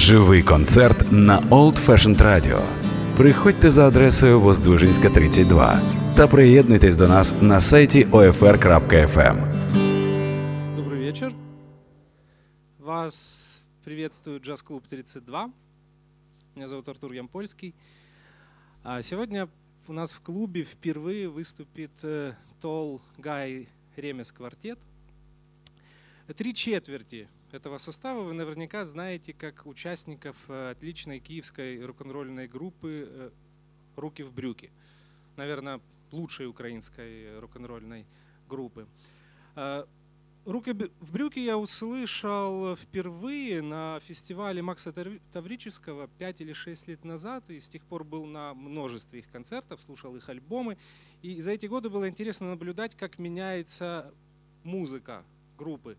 Живий концерт на Old Fashioned Radio. Приходьте за адресою Воздвижинська, 32 та приєднуйтесь до нас на сайті OFR.FM. Добрый вечер. Вас приветствует джаз-клуб 32. Меня зовут Артур Ямпольский. А сегодня у нас в клубе впервые выступит Тол Гай Ремес квартет. Три четверти этого состава вы наверняка знаете как участников э, отличной киевской рок-н-ролльной группы э, «Руки в брюки». Наверное, лучшей украинской рок-н-ролльной группы. Э, «Руки в брюки» я услышал впервые на фестивале Макса Таврического 5 или 6 лет назад, и с тех пор был на множестве их концертов, слушал их альбомы. И за эти годы было интересно наблюдать, как меняется музыка группы.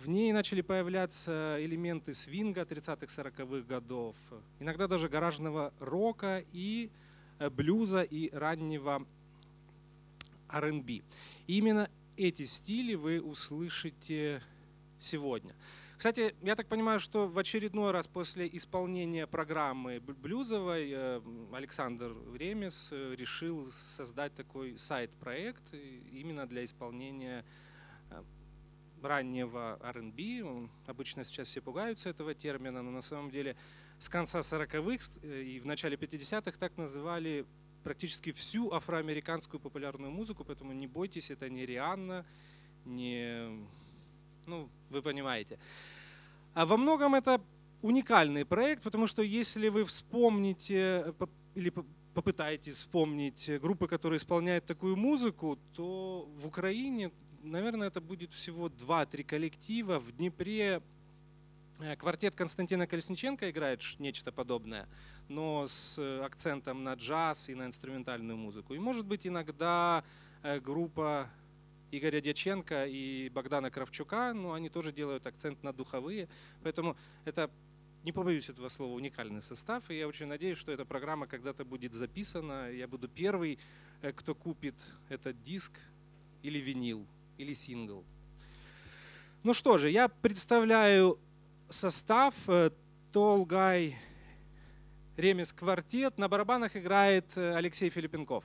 В ней начали появляться элементы свинга 30-х, 40-х годов, иногда даже гаражного рока и э, блюза и раннего R&B. Именно эти стили вы услышите сегодня. Кстати, я так понимаю, что в очередной раз после исполнения программы блюзовой э, Александр Ремес э, решил создать такой сайт-проект именно для исполнения раннего R&B. Обычно сейчас все пугаются этого термина, но на самом деле с конца 40-х с- э, и в начале 50-х так называли практически всю афроамериканскую популярную музыку, поэтому не бойтесь, это не Рианна, не... Ну, вы понимаете. А во многом это уникальный проект, потому что если вы вспомните э, или по- попытаетесь вспомнить группы, которые исполняют такую музыку, то в Украине, наверное, это будет всего 2-3 коллектива. В Днепре э, квартет Константина Колесниченко играет нечто подобное, но с э, акцентом на джаз и на инструментальную музыку. И, может быть, иногда э, группа Игоря Дяченко и Богдана Кравчука, но они тоже делают акцент на духовые. Поэтому это, не побоюсь этого слова, уникальный состав. И я очень надеюсь, что эта программа когда-то будет записана. Я буду первый, кто купит этот диск или винил, или сингл. Ну что же, я представляю состав Guy Ремес квартет. На барабанах играет э, Алексей Филиппенков.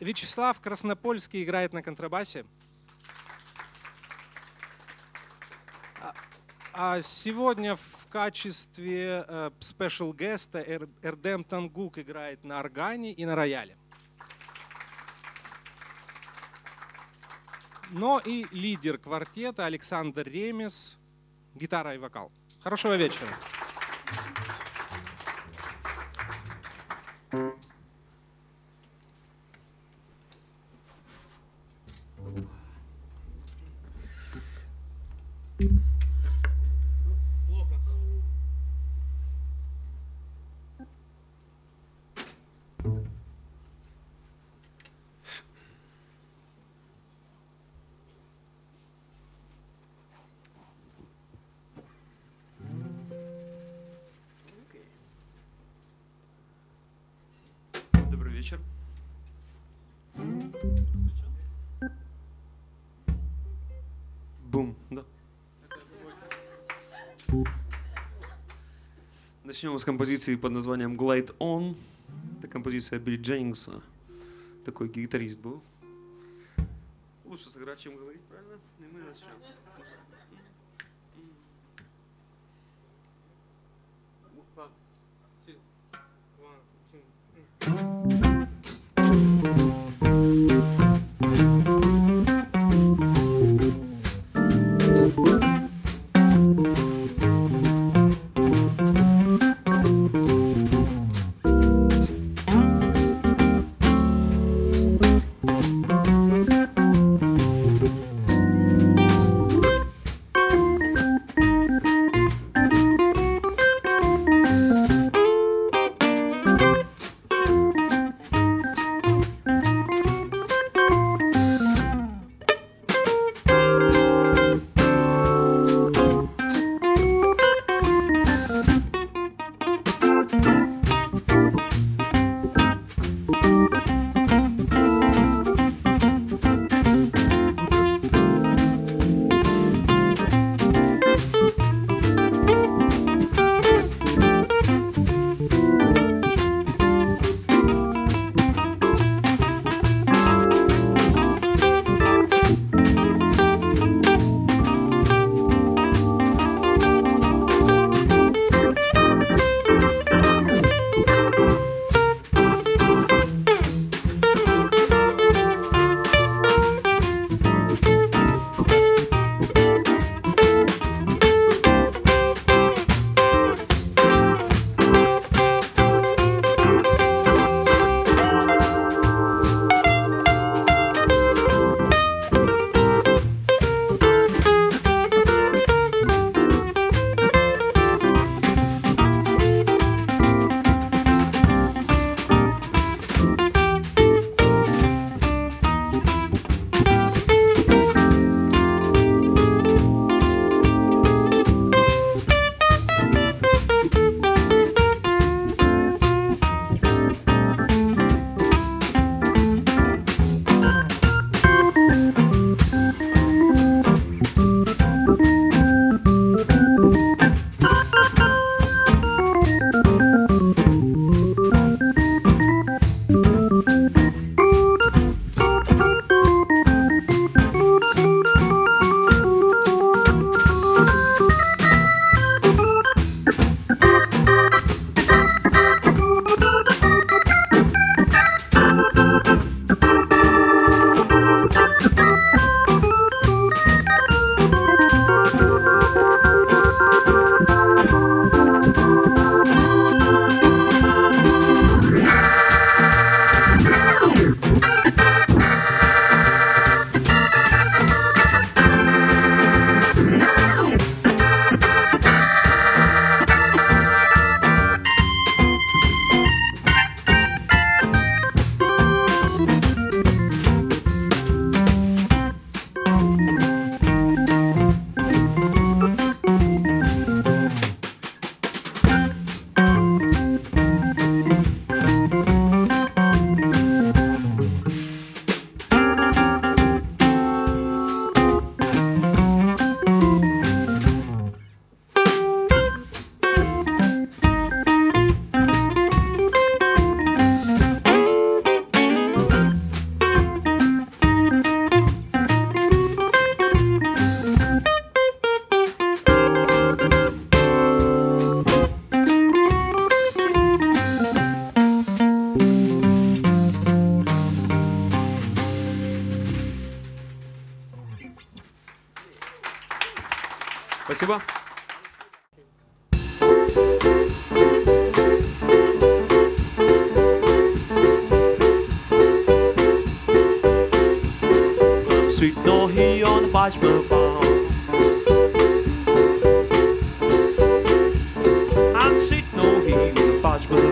Вячеслав Краснопольский играет на контрабасе. А- А сегодня в качестве э, special геста Эр- Эрдем Тангук играет на органе и на рояле. Но и лидер квартета Александр Ремес, гитара и вокал. Хорошего вечера. Начнем с композиции под названием Glide On. Это композиция Билли Дженнингса. Такой гитарист был. Лучше сыграть, чем говорить, правильно? И мы начнем.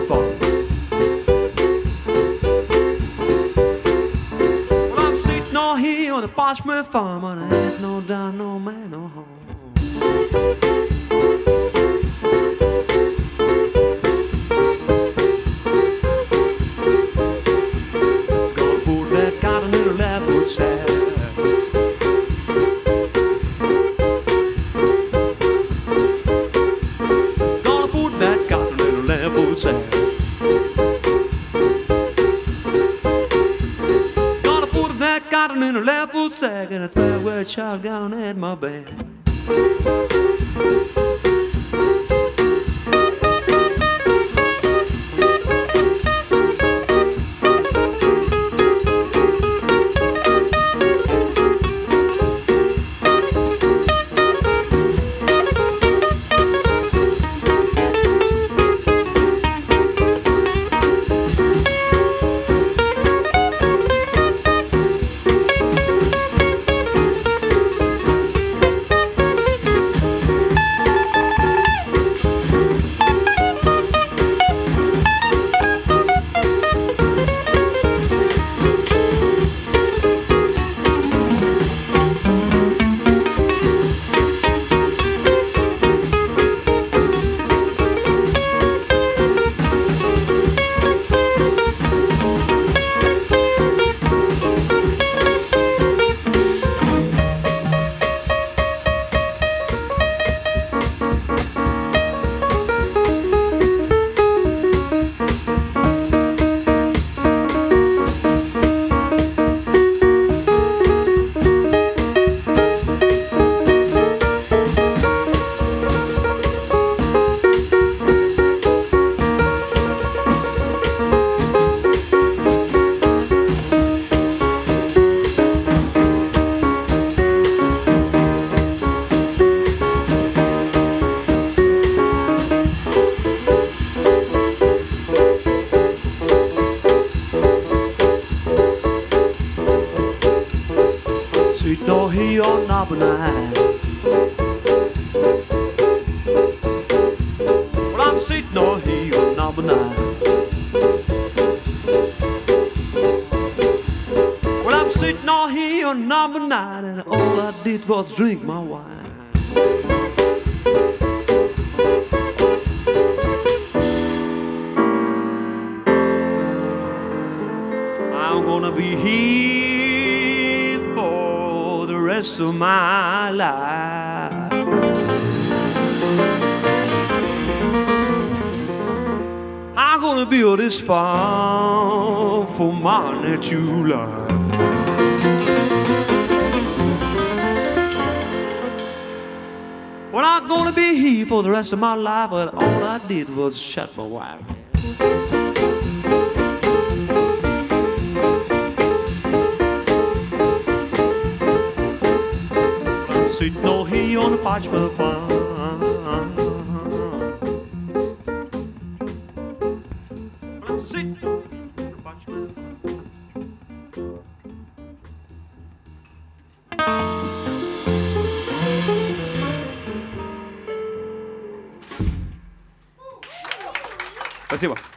Bachelor. Well, I'm sitting on here on the Bachelor farm, and I gonna be here for the rest of my life. I'm gonna build this farm for my natural life. Well, I'm gonna be here for the rest of my life, but all I did was shut my wife. on the parchment farm. Спасибо.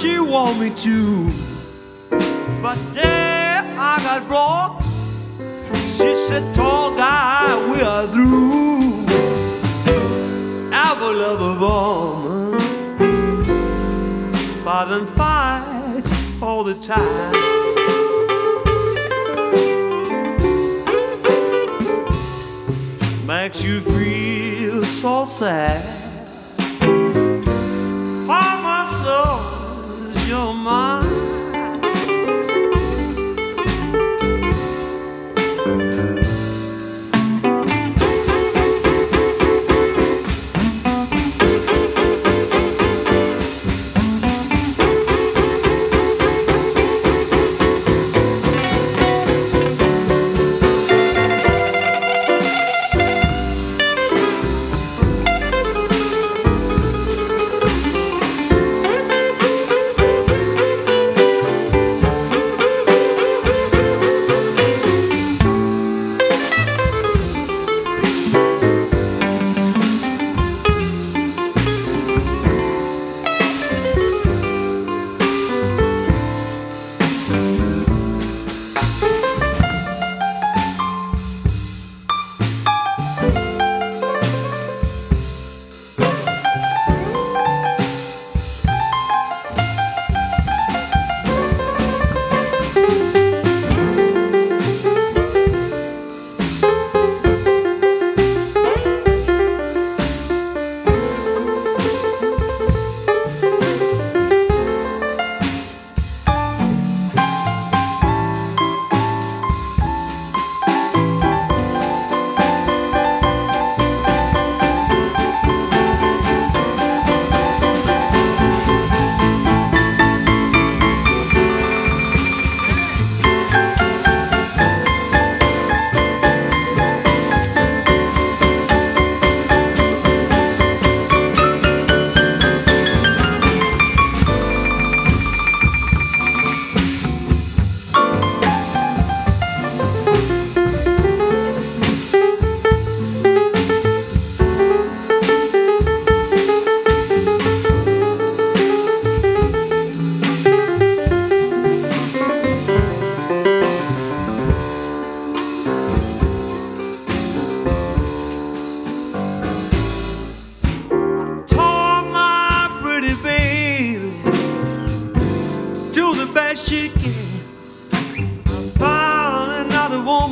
She want me to. But there I got broke. She said, tall guy, we are through. Ever love a woman, fight and fight all the time. Makes you feel so sad. Your mind.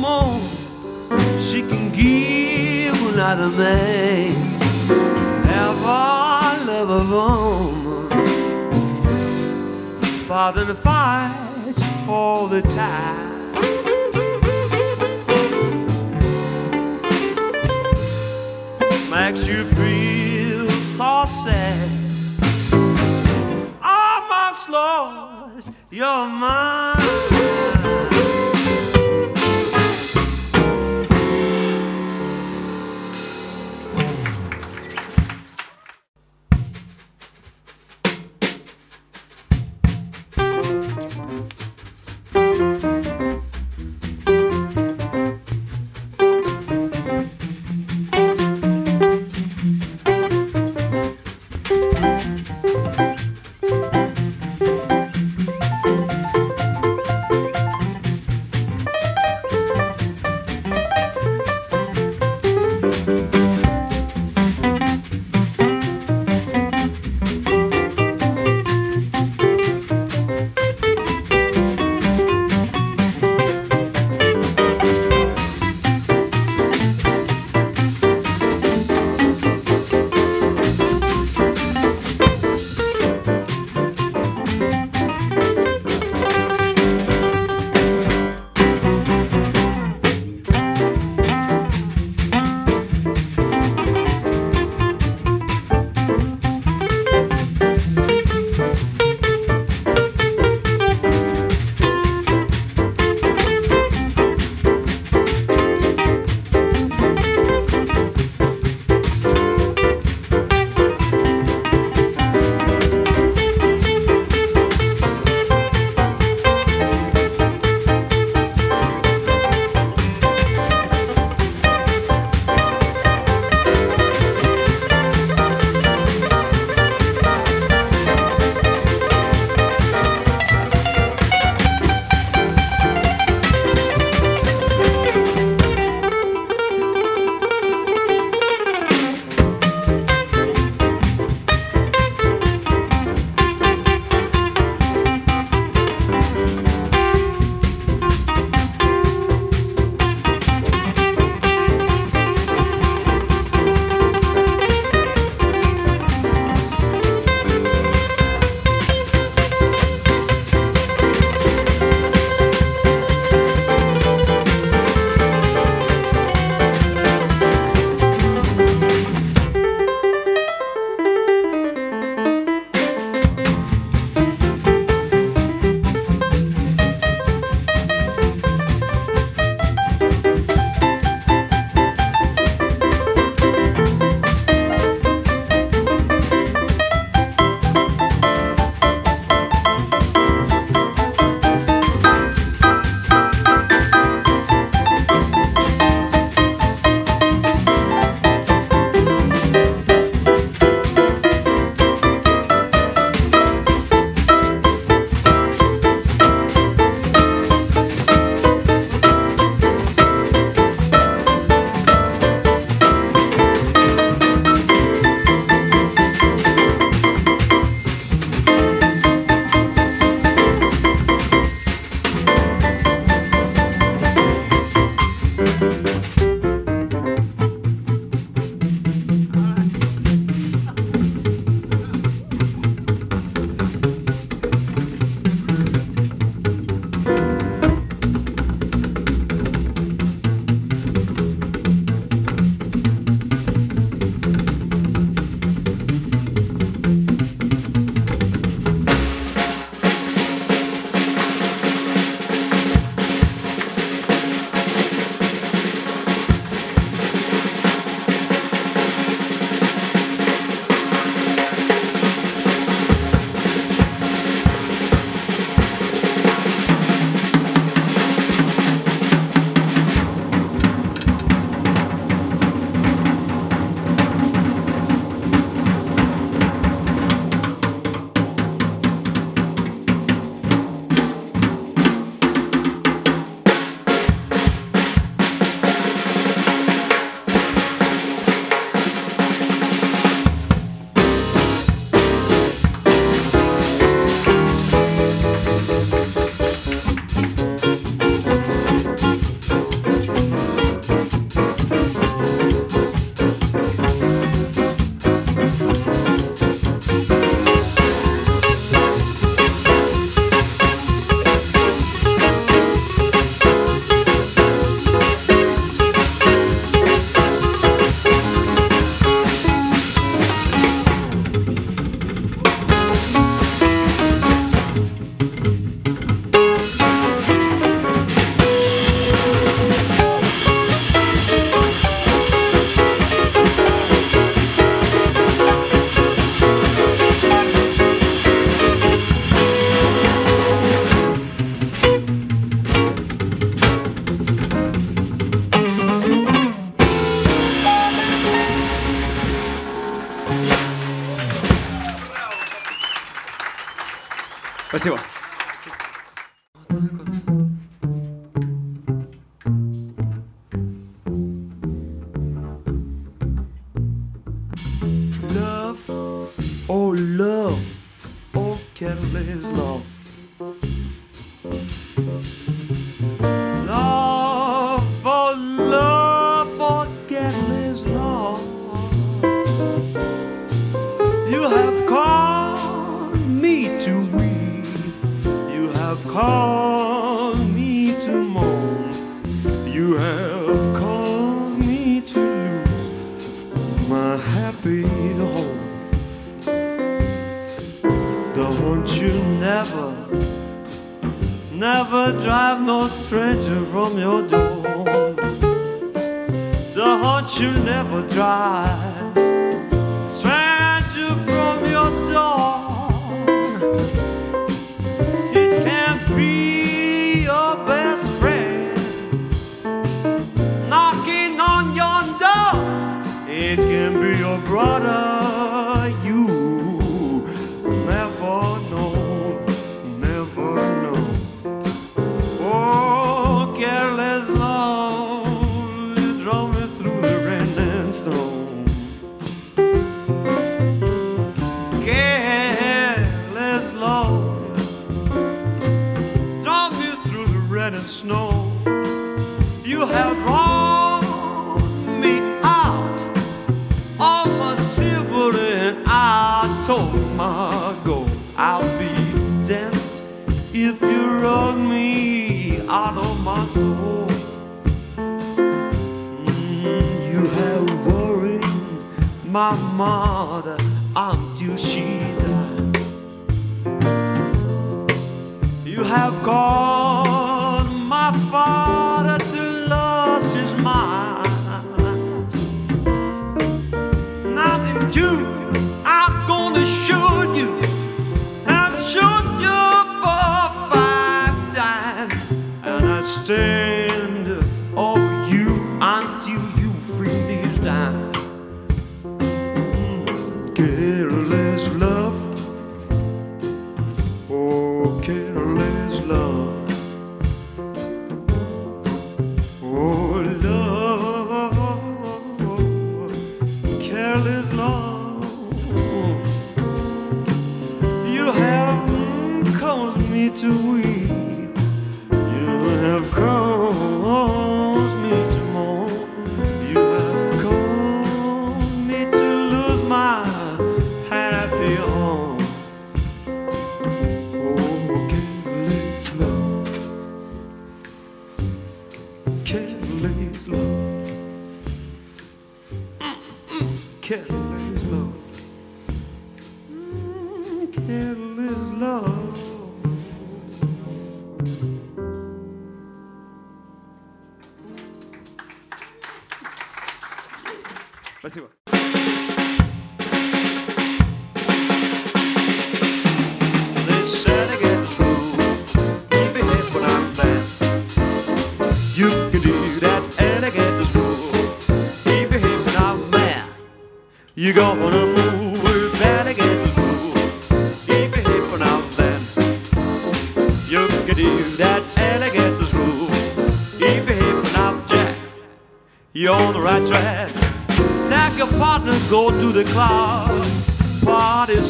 Woman she can give another man. Ever love a woman, fight and fight all the time. makes you feel so sad. I must lose your mind.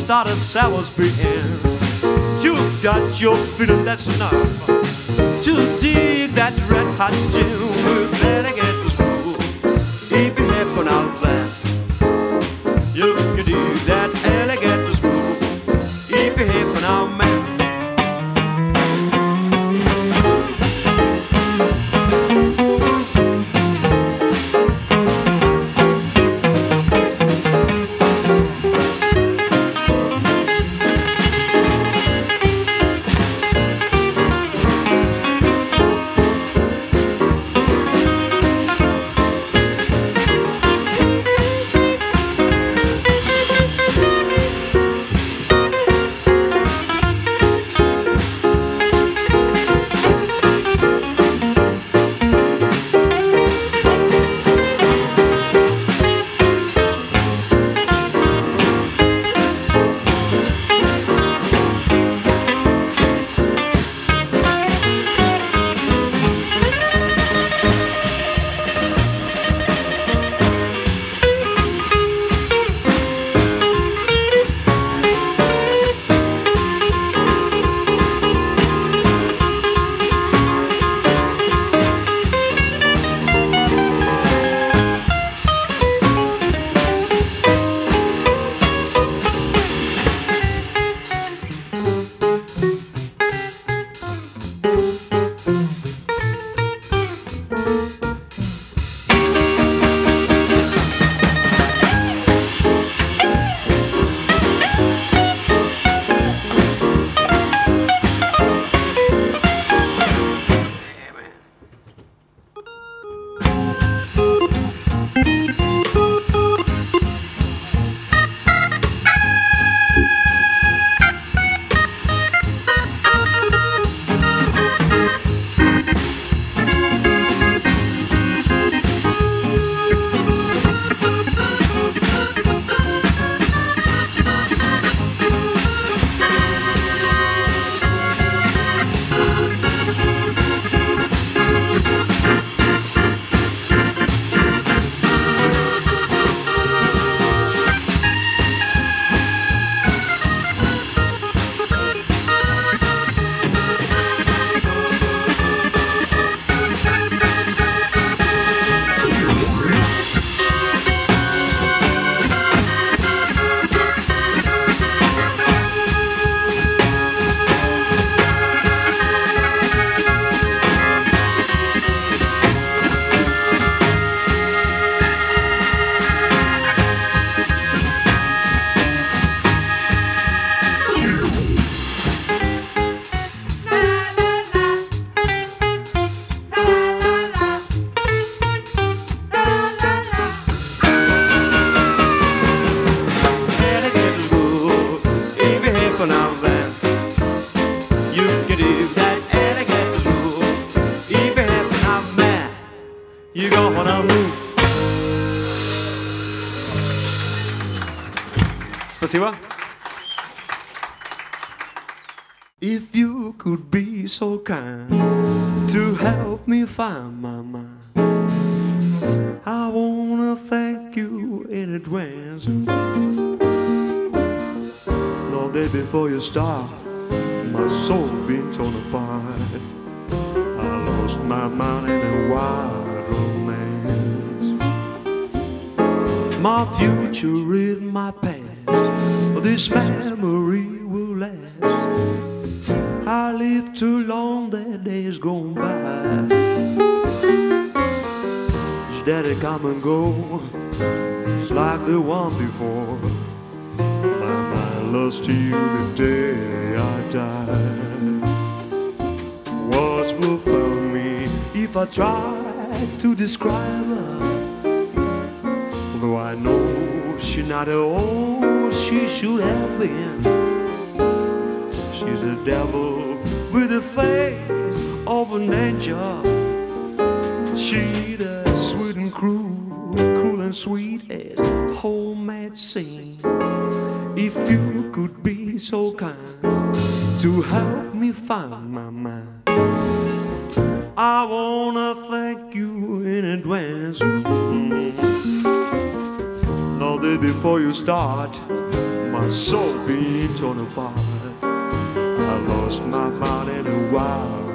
start at Salisbury Inn. You've got your freedom, that's enough to dig that red hot gem. Спасибо. If you could be so kind to help me find my mind, I wanna thank you in advance. Lord, day before you start, A come and go? It's like the one before. My mind lost to you the day I died. Words will fail me if I try to describe her. Although I know she's not all she should have been. She's a devil with the face of an angel. She's sweet as homemade scene. If you could be so kind to help me find my mind, I wanna thank you in advance. Mm. Now that before you start, my soul being torn apart. I lost my mind in a wild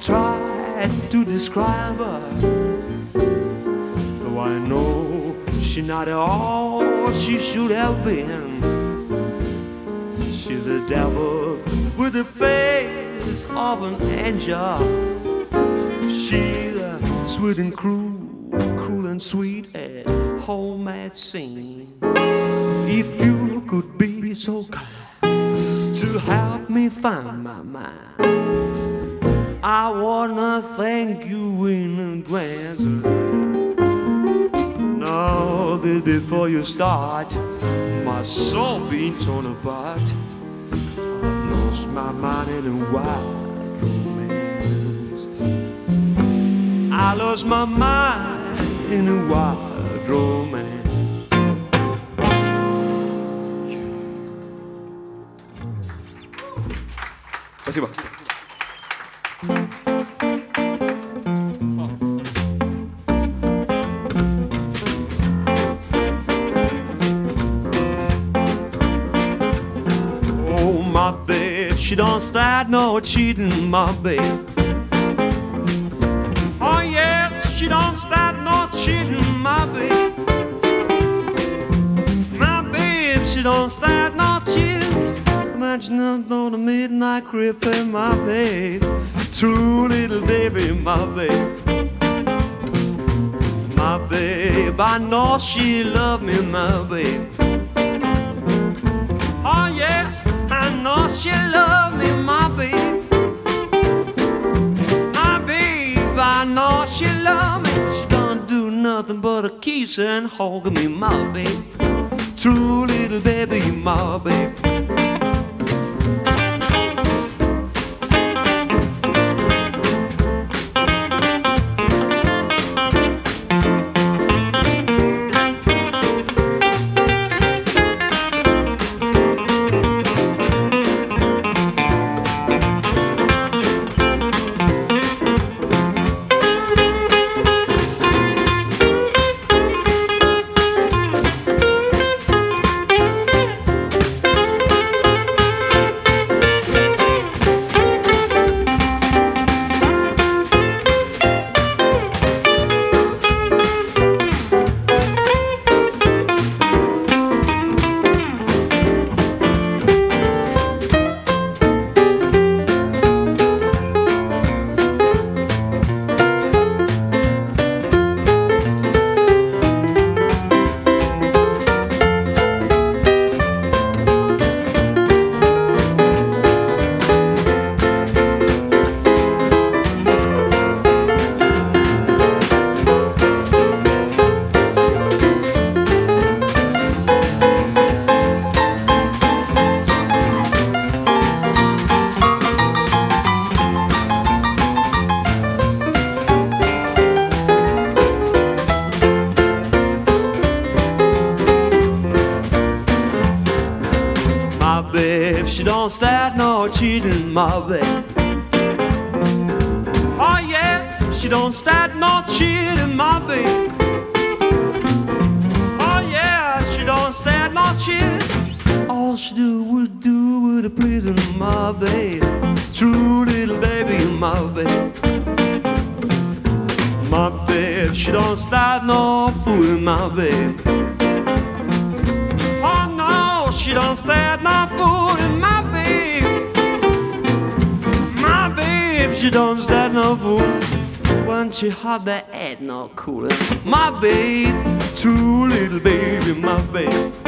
try to describe her. Though I know she's not at all she should have been. She's the devil with the face of an angel. She's sweet and cruel, cruel and sweet as homemade scene. If you could be so kind to help me find my mind. I wanna thank you in advance. Know that before you start, my soul being torn apart. I lost my mind in a wild romance. I lost my mind in a wild romance. Спасибо. Don't start no cheating, my babe. Oh, yes, she don't start no cheating, my babe. My babe, she don't start no cheating. Imagine not on the midnight creeping, my babe. True little baby, my babe. My babe, I know she love me, my babe. Oh yes, I know she love and hug me, my baby. True little baby, my baby. Babe. Oh no, she don't stand no in my babe. My babe, she don't stand no fool. When she had the head no coolin'. My babe, true little baby, my babe.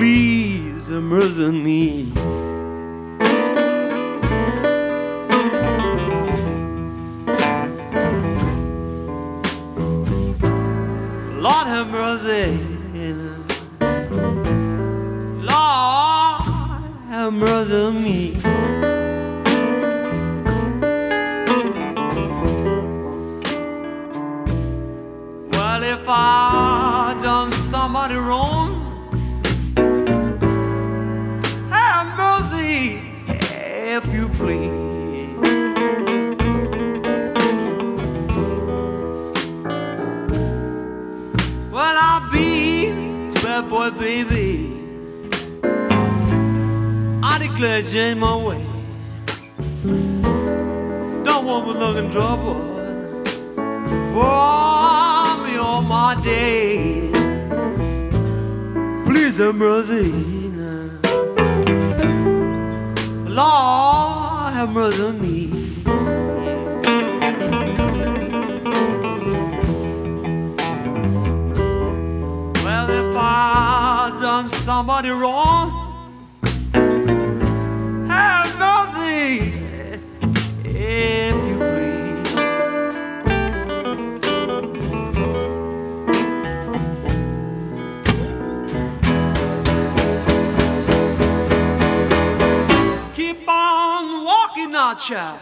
Please have mercy on me. Lord have mercy. Lord have mercy on me. Change my way. Don't want me looking trouble. For me all my days. Please have mercy. Lord, have mercy on me. Well, if I done somebody wrong, walking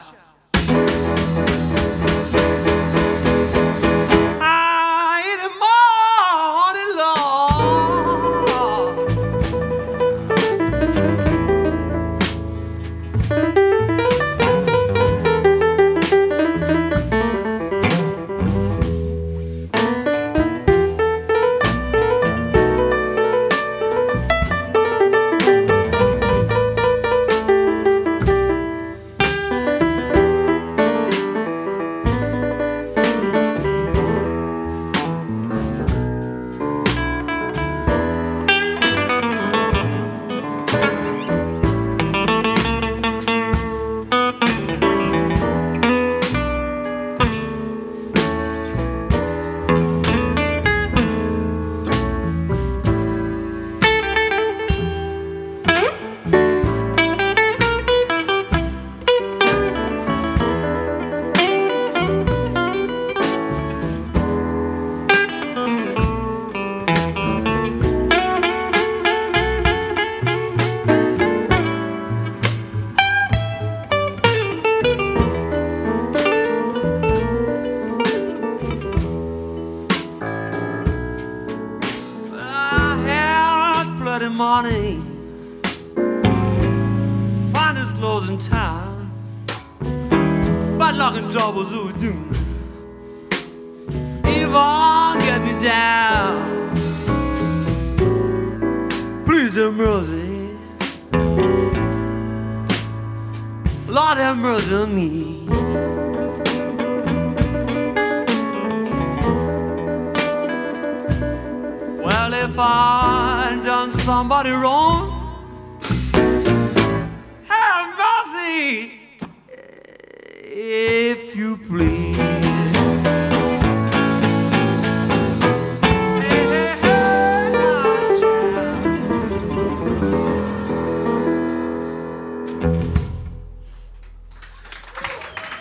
money, finest clothes in town, but luck and troubles who do. Even get me down. Please have mercy. Lord have mercy on me. Well, if I somebody wrong, have mercy, if you please. Hey, hey, hey, now, child.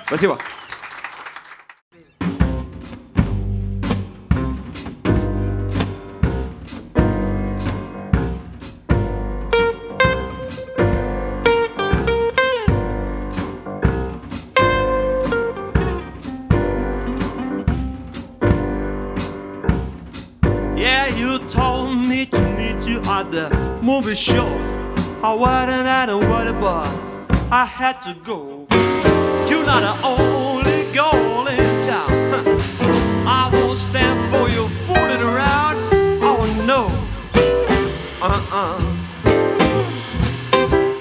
Спасибо. Movie. I wasn't at a worry, but I had to go. You're not the only girl in town. I won't stand for you fooling around. Oh no. Uh-uh.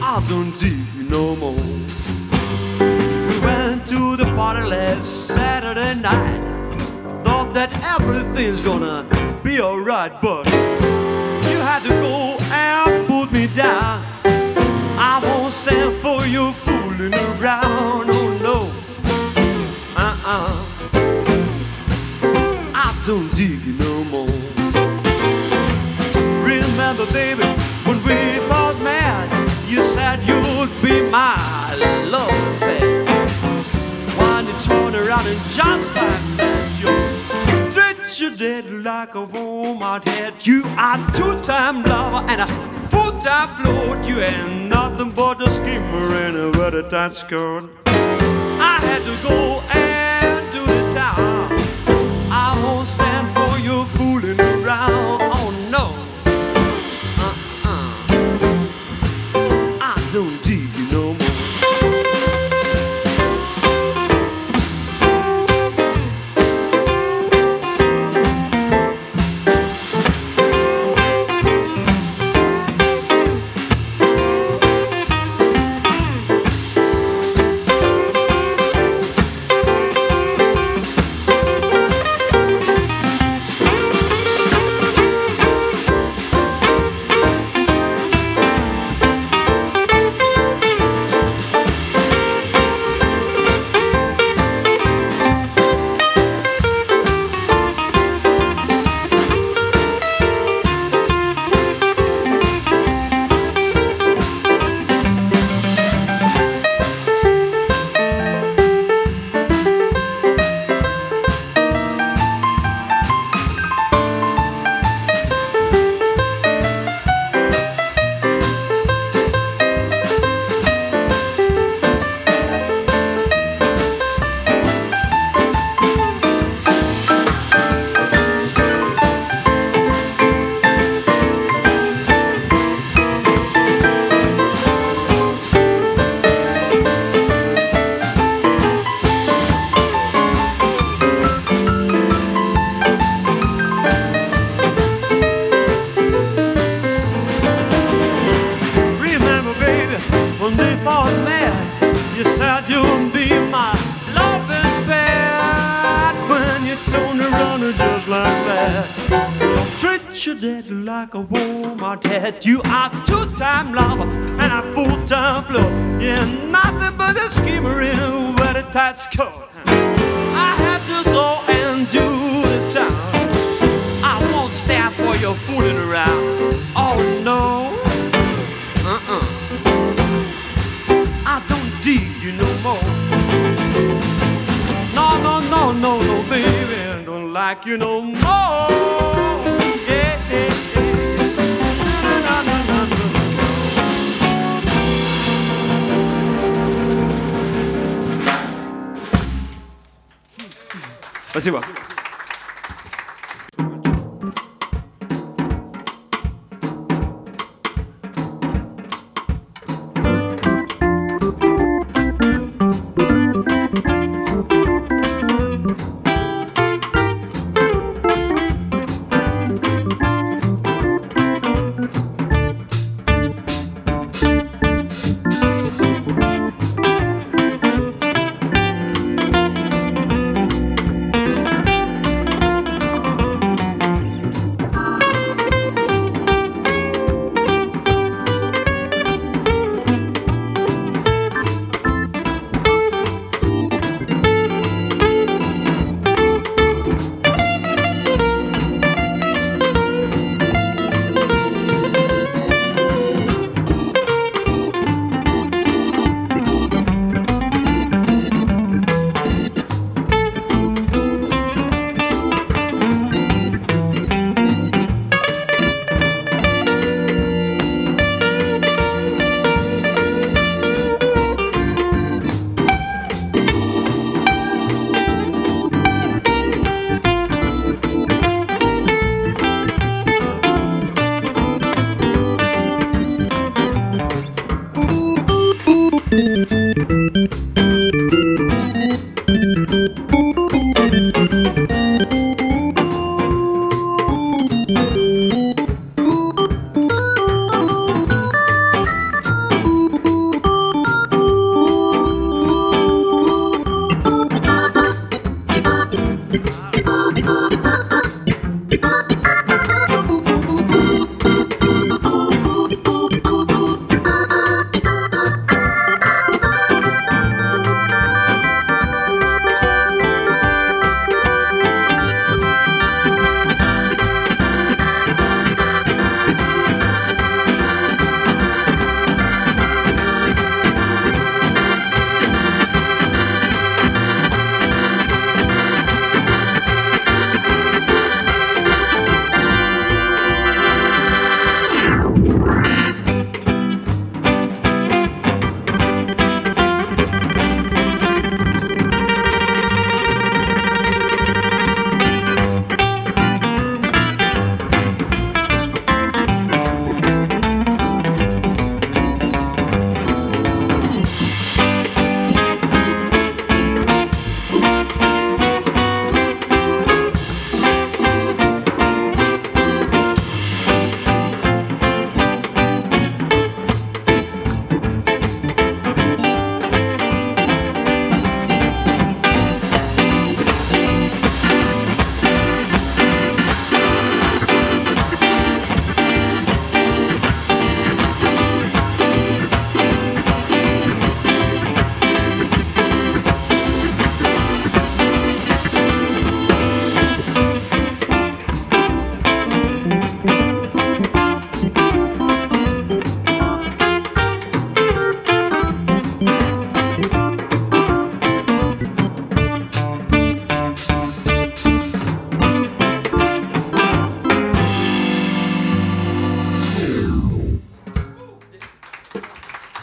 I don't do you no more. We went to the party last Saturday night. Thought that everything's gonna be alright, but you had to go hold me down. I won't stand for you fooling around. Oh no, uh uh. I don't dig you no more. Remember, baby, when we was mad, you said you'd be my love. Babe. Why you turn around and just like that, you you did like a woman head. you. are two-time lover and a boats I float, you ain't nothing but a skimmer in a weather tight skirt. I had to go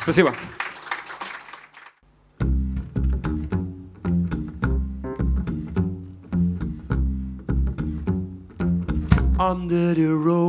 Спасибо. Under the road.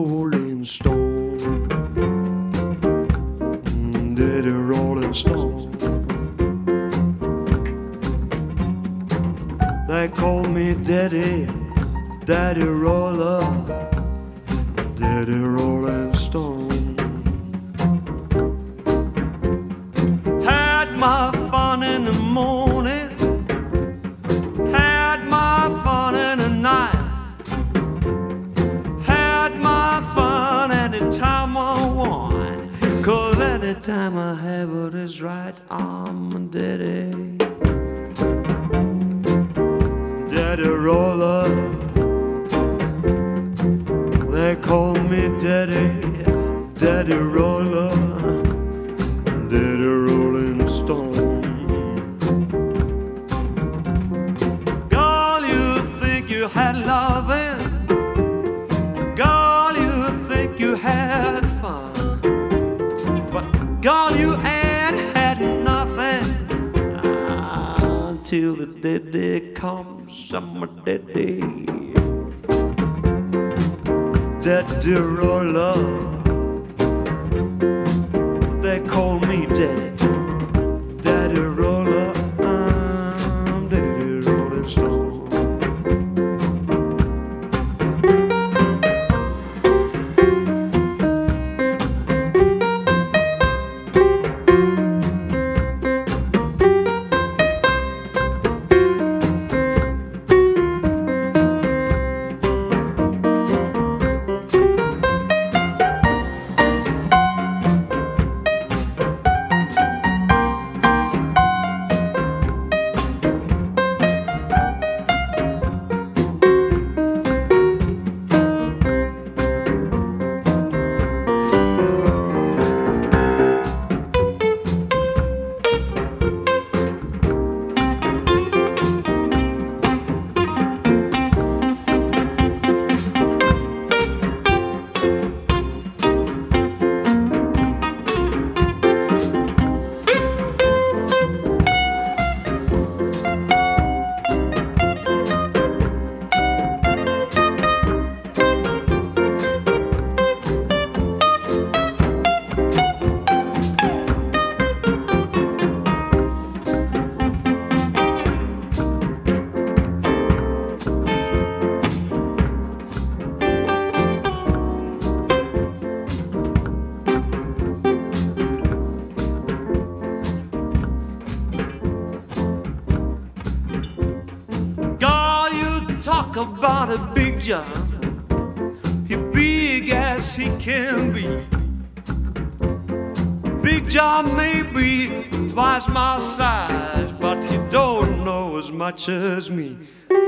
touches me,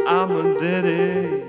I'm a dead.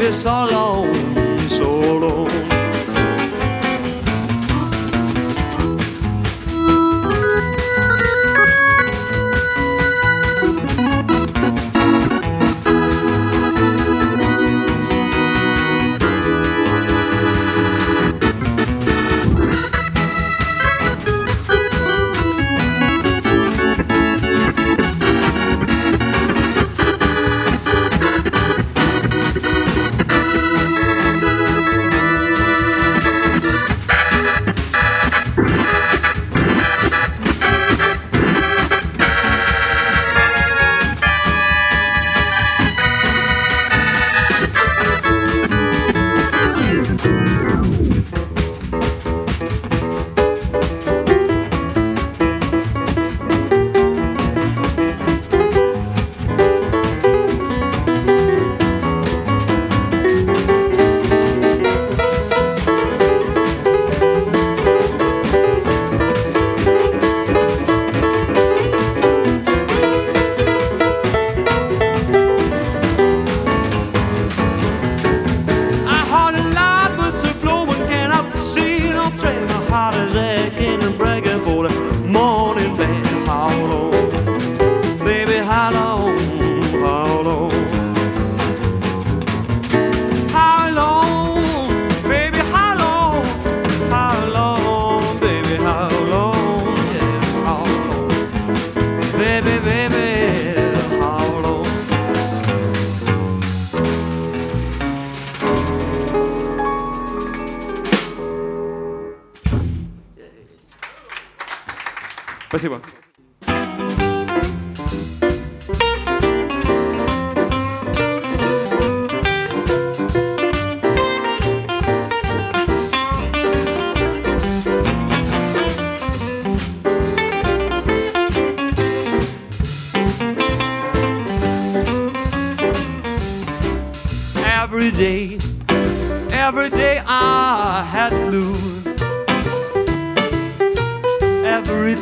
Baby, so long, so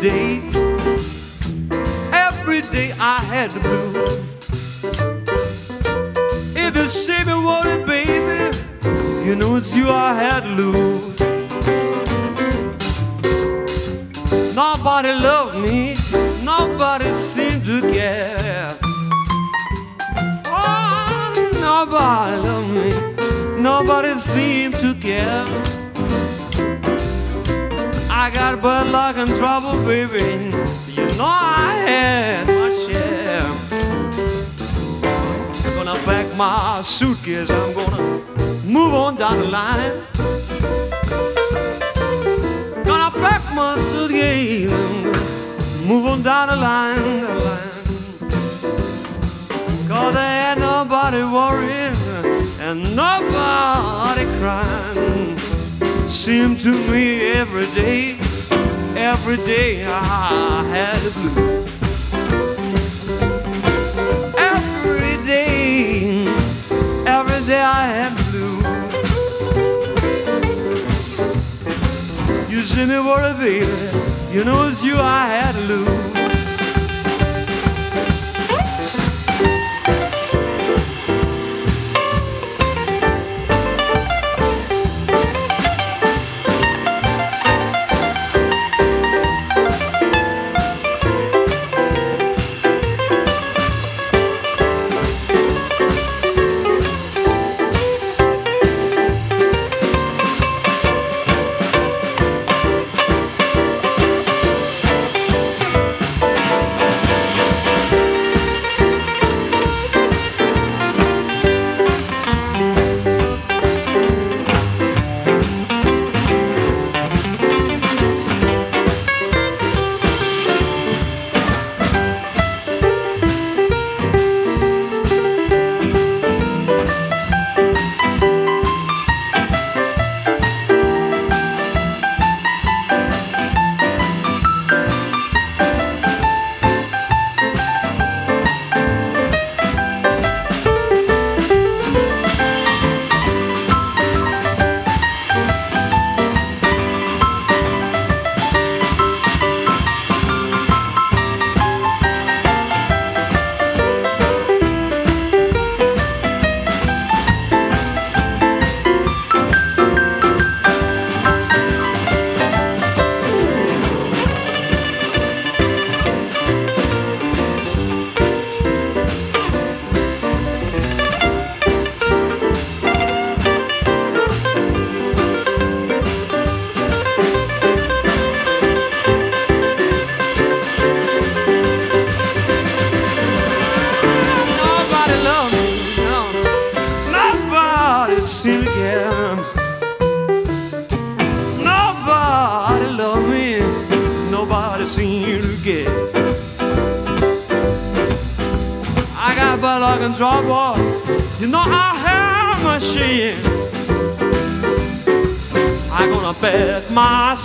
day, every day I had the blues. If you say me what it, baby, you know it's you I had to lose. Nobody loved me, nobody seemed to care. Oh, nobody loved me, nobody seemed to care. I got bad luck and trouble, baby. You know I had my share. I'm gonna pack my suitcase, I'm gonna move on down the line. Gonna pack my suitcase, move on down the line, the line. Cause there ain't nobody worrying and nobody crying. Seem to me every day, every day I had the blues. Every day, every day I had the blues. You see me worry, baby, you know it's you I had to lose.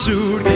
My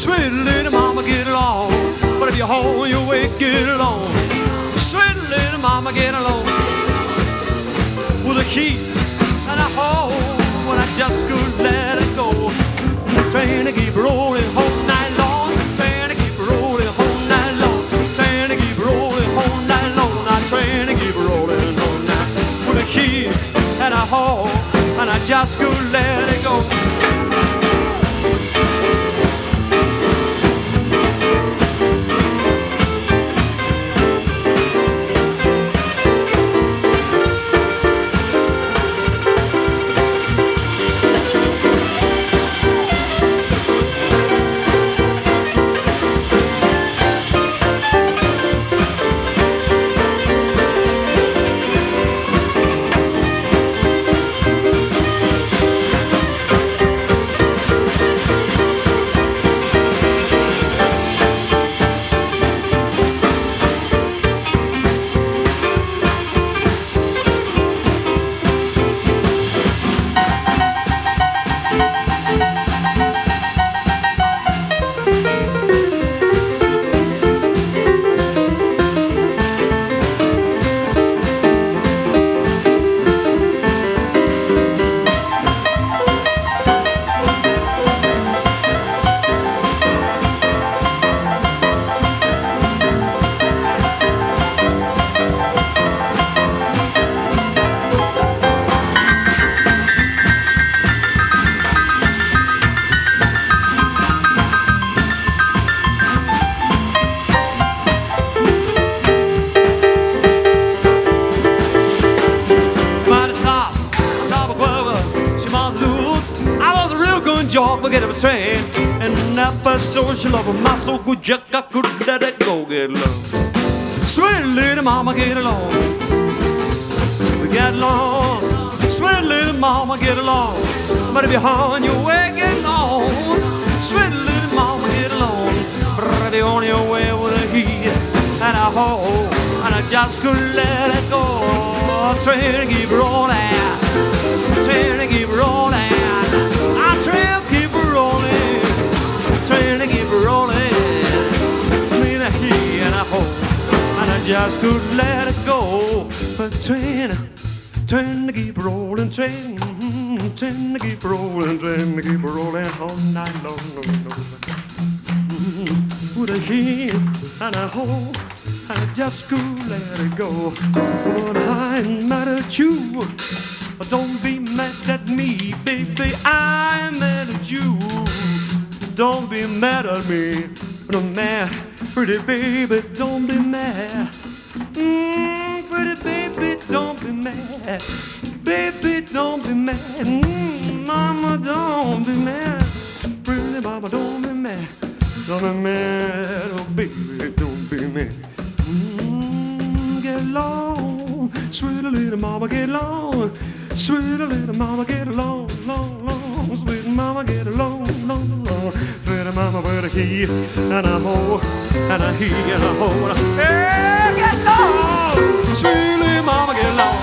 sweet little mama, get along. But if you hold your way, get along. Sweet little mama, get along. With a key and a hole, but I just couldn't let it go. The train to keep rolling whole night long. Train keep rolling whole night long. Train keep rolling whole night long. I train keep rolling all night. With a key and a hole, and I just couldn't let it go. Little mama, get along. We get along. Sweet little mama, get along. But if you're on your way, get along. Sweet little mama, get along. But if you're on your way with a heat and a hoe, and I just couldn't let it go. Train to keep rolling. Train to keep rolling. Just couldn't let it go. But train, train to keep rolling, train, train to keep rolling, train to keep rolling all night long. Mm, With a hit and a hole, I just couldn't let it go. But I ain't mad at you. Don't be mad at me, baby. I'm mad at you. Don't be mad at me. No mad, pretty baby. Don't be mad. Mm, pretty baby, don't be mad. Baby, don't be mad. Mm, mama, don't be mad. Pretty mama, don't be mad. Don't be mad, oh baby, don't be mad. Mm, get along, sweet little mama, get along. Sweet little mama, get along, long, long. Sweet mama, get along, long, long. Sweet mama, with a key and a hoe, and a he and a hoe. and a- Hey, get along, sweet little mama, get along.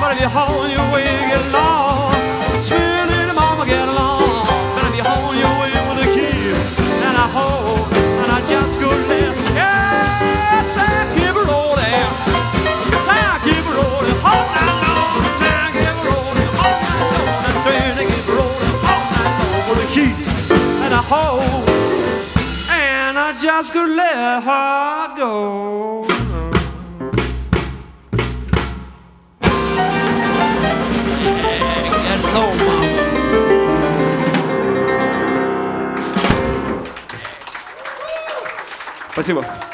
But if you're hauling your way, get along. Sweet little mama, get along. a hoe, and I just could let her go. Yeah, get low, mama. Спасибо.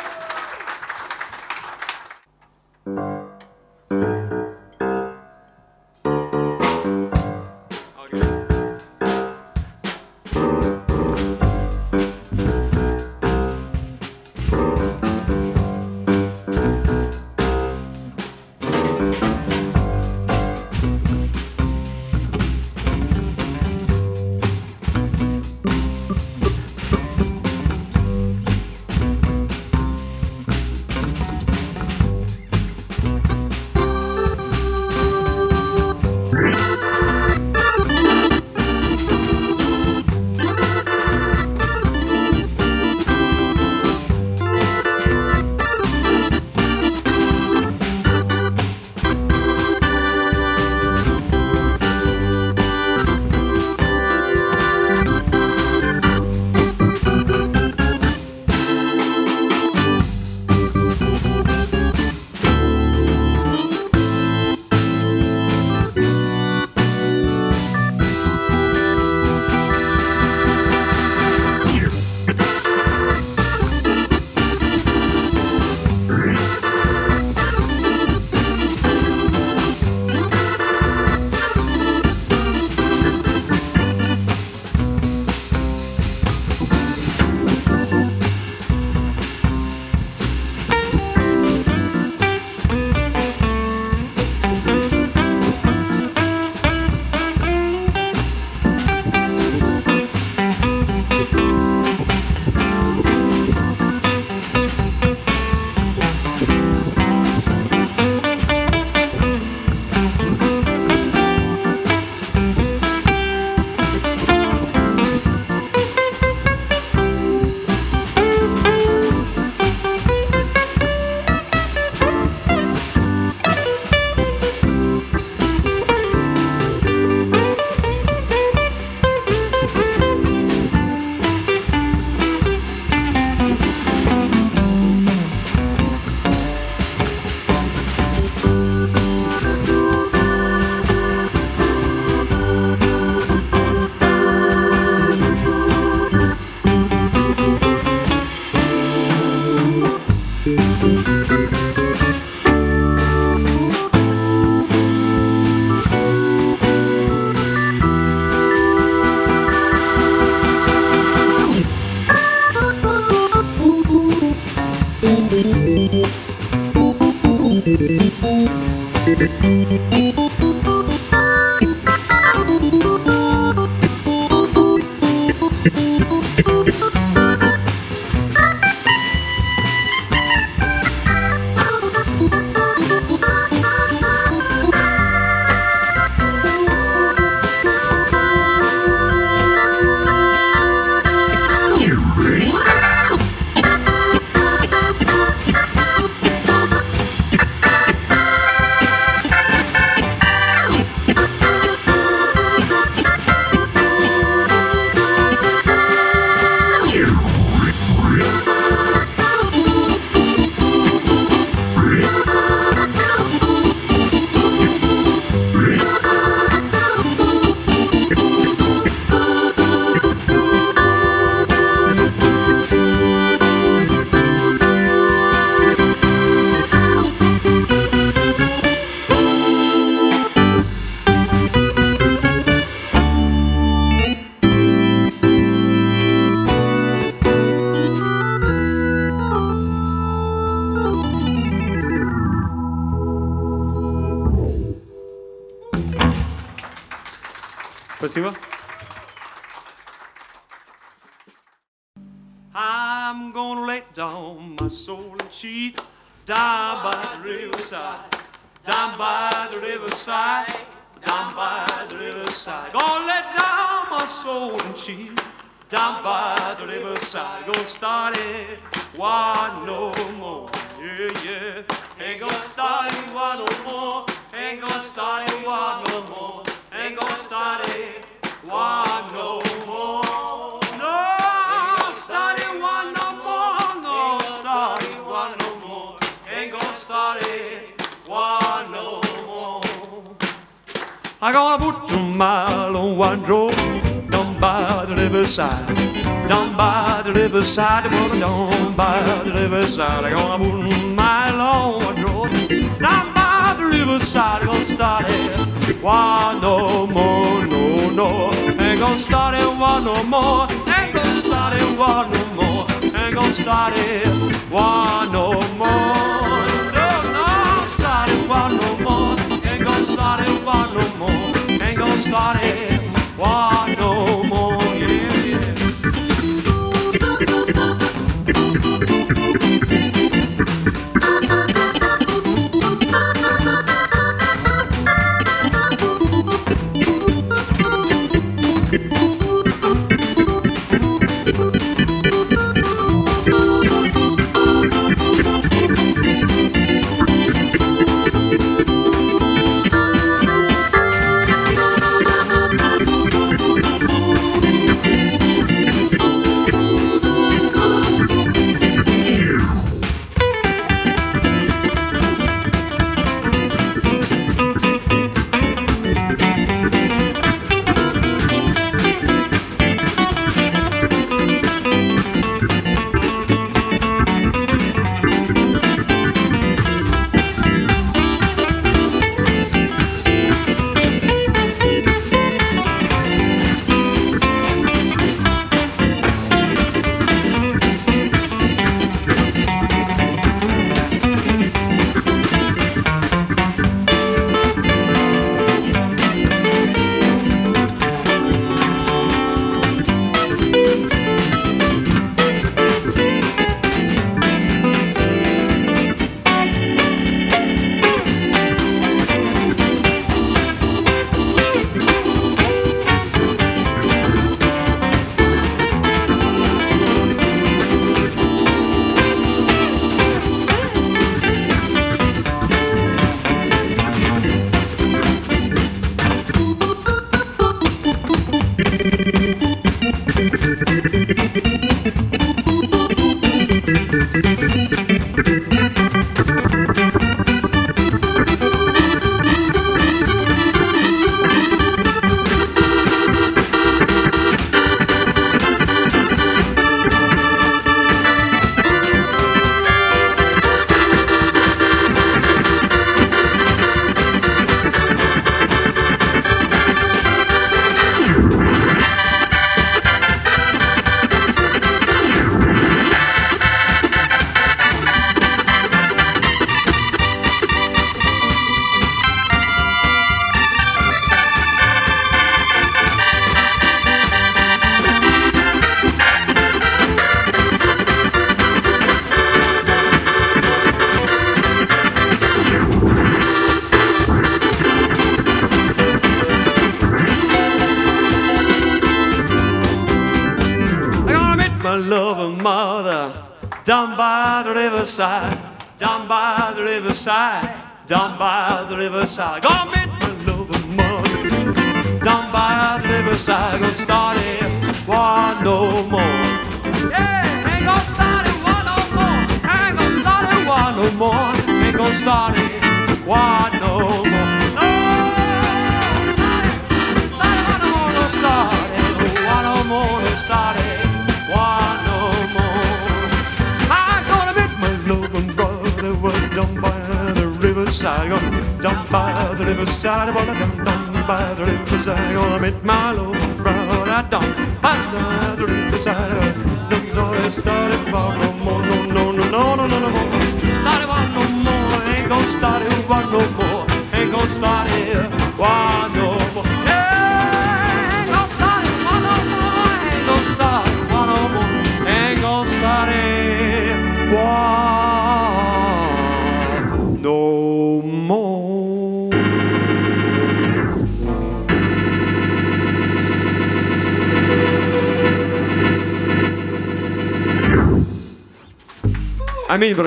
Спасибо. I'm gonna lay down my soul and cheat down by the riverside, down by the riverside, down by the riverside. Gonna lay down my soul and cheat down by the riverside. Gonna start it one no more, yeah yeah. Ain't gonna start it one no more. Ain't gonna start it one no more. Ain't gonna start it one no more. No, start it one no more. No, start it one no more. Ain't gonna start it one no more. I gonna put a mile on one road down by the riverside, down by the riverside, down by the riverside. I gonna put a mile on one road down riverside. I gonna start it one no more, no no. Ain't gonna start it one no more. Ain't gonna start it one no more. Ain't gonna start it one no more. No no, start it one no more. Ain't gonna start it one no more. Ain't gonna start it one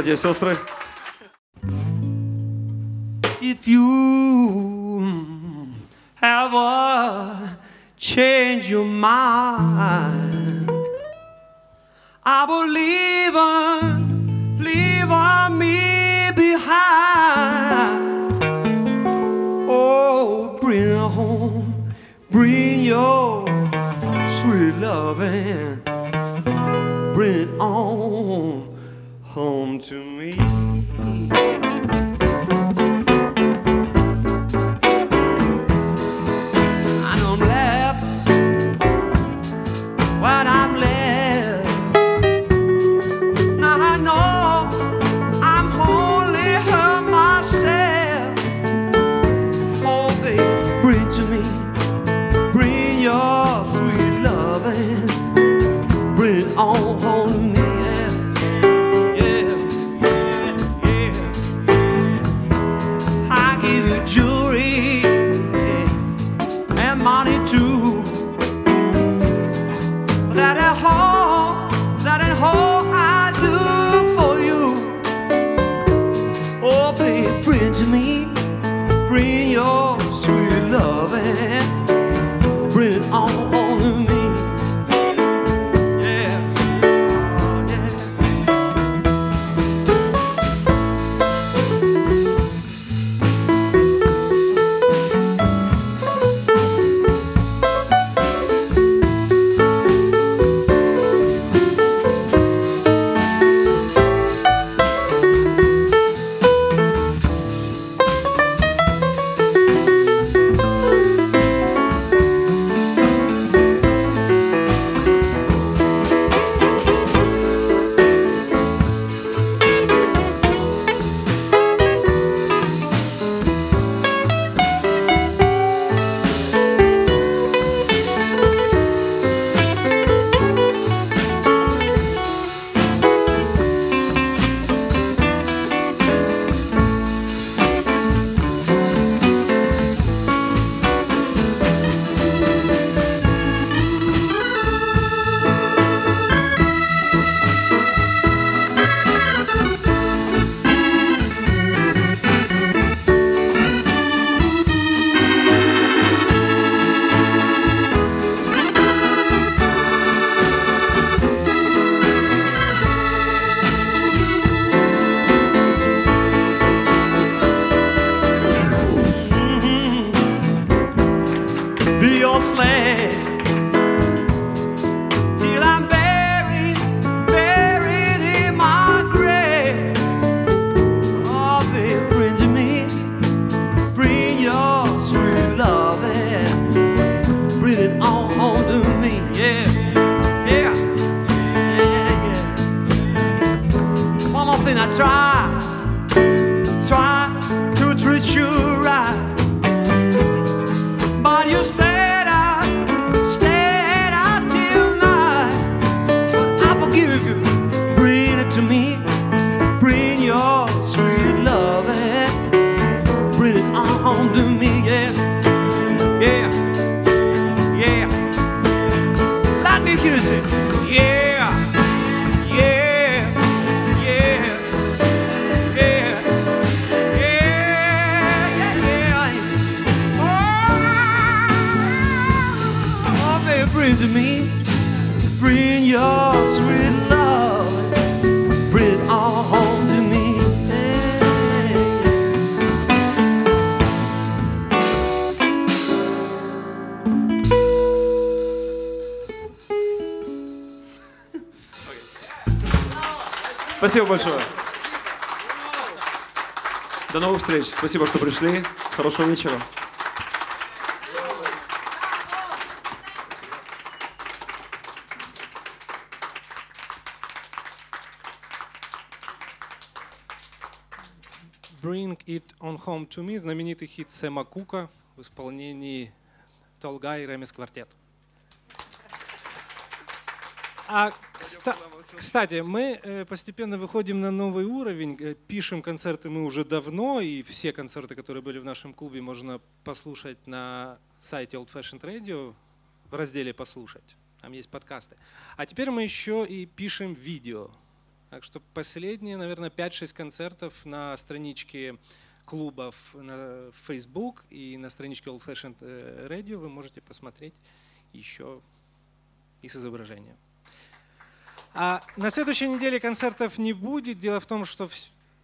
братья и сестры. if you ever change your mind, I will leave on, leave on me behind. Oh, bring her home, bring your sweet loving, bring it on home to me. Большое. До новых встреч. Спасибо, что пришли. Хорошего вечера. Bring It On Home To Me, знаменитый хит Сэма Кука в исполнении Толгай Ремес Квартет. А, кста- кстати, мы э, постепенно выходим на новый уровень, э, пишем концерты мы уже давно, и все концерты, которые были в нашем клубе, можно послушать на сайте Old Fashioned Radio в разделе «Послушать». Там есть подкасты. А теперь мы еще и пишем видео. Так что последние, наверное, 5-6 концертов на страничке клубов на Facebook и на страничке Old Fashioned э, Radio вы можете посмотреть еще и с изображением. А на следующей неделе концертов не будет. Дело в том, что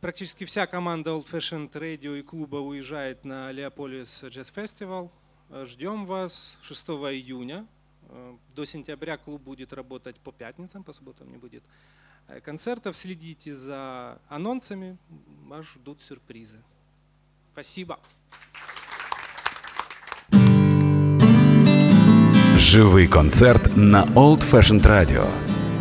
практически вся команда Old Fashioned Radio и клуба уезжает на Леополис Jazz Festival. Э, Ждем вас 6 июня. Э, До сентября клуб будет работать по пятницам, по субботам не будет э, концертов. Следите за анонсами, вас ждут сюрпризы. Спасибо. Живий концерт на Old Fashioned Radio.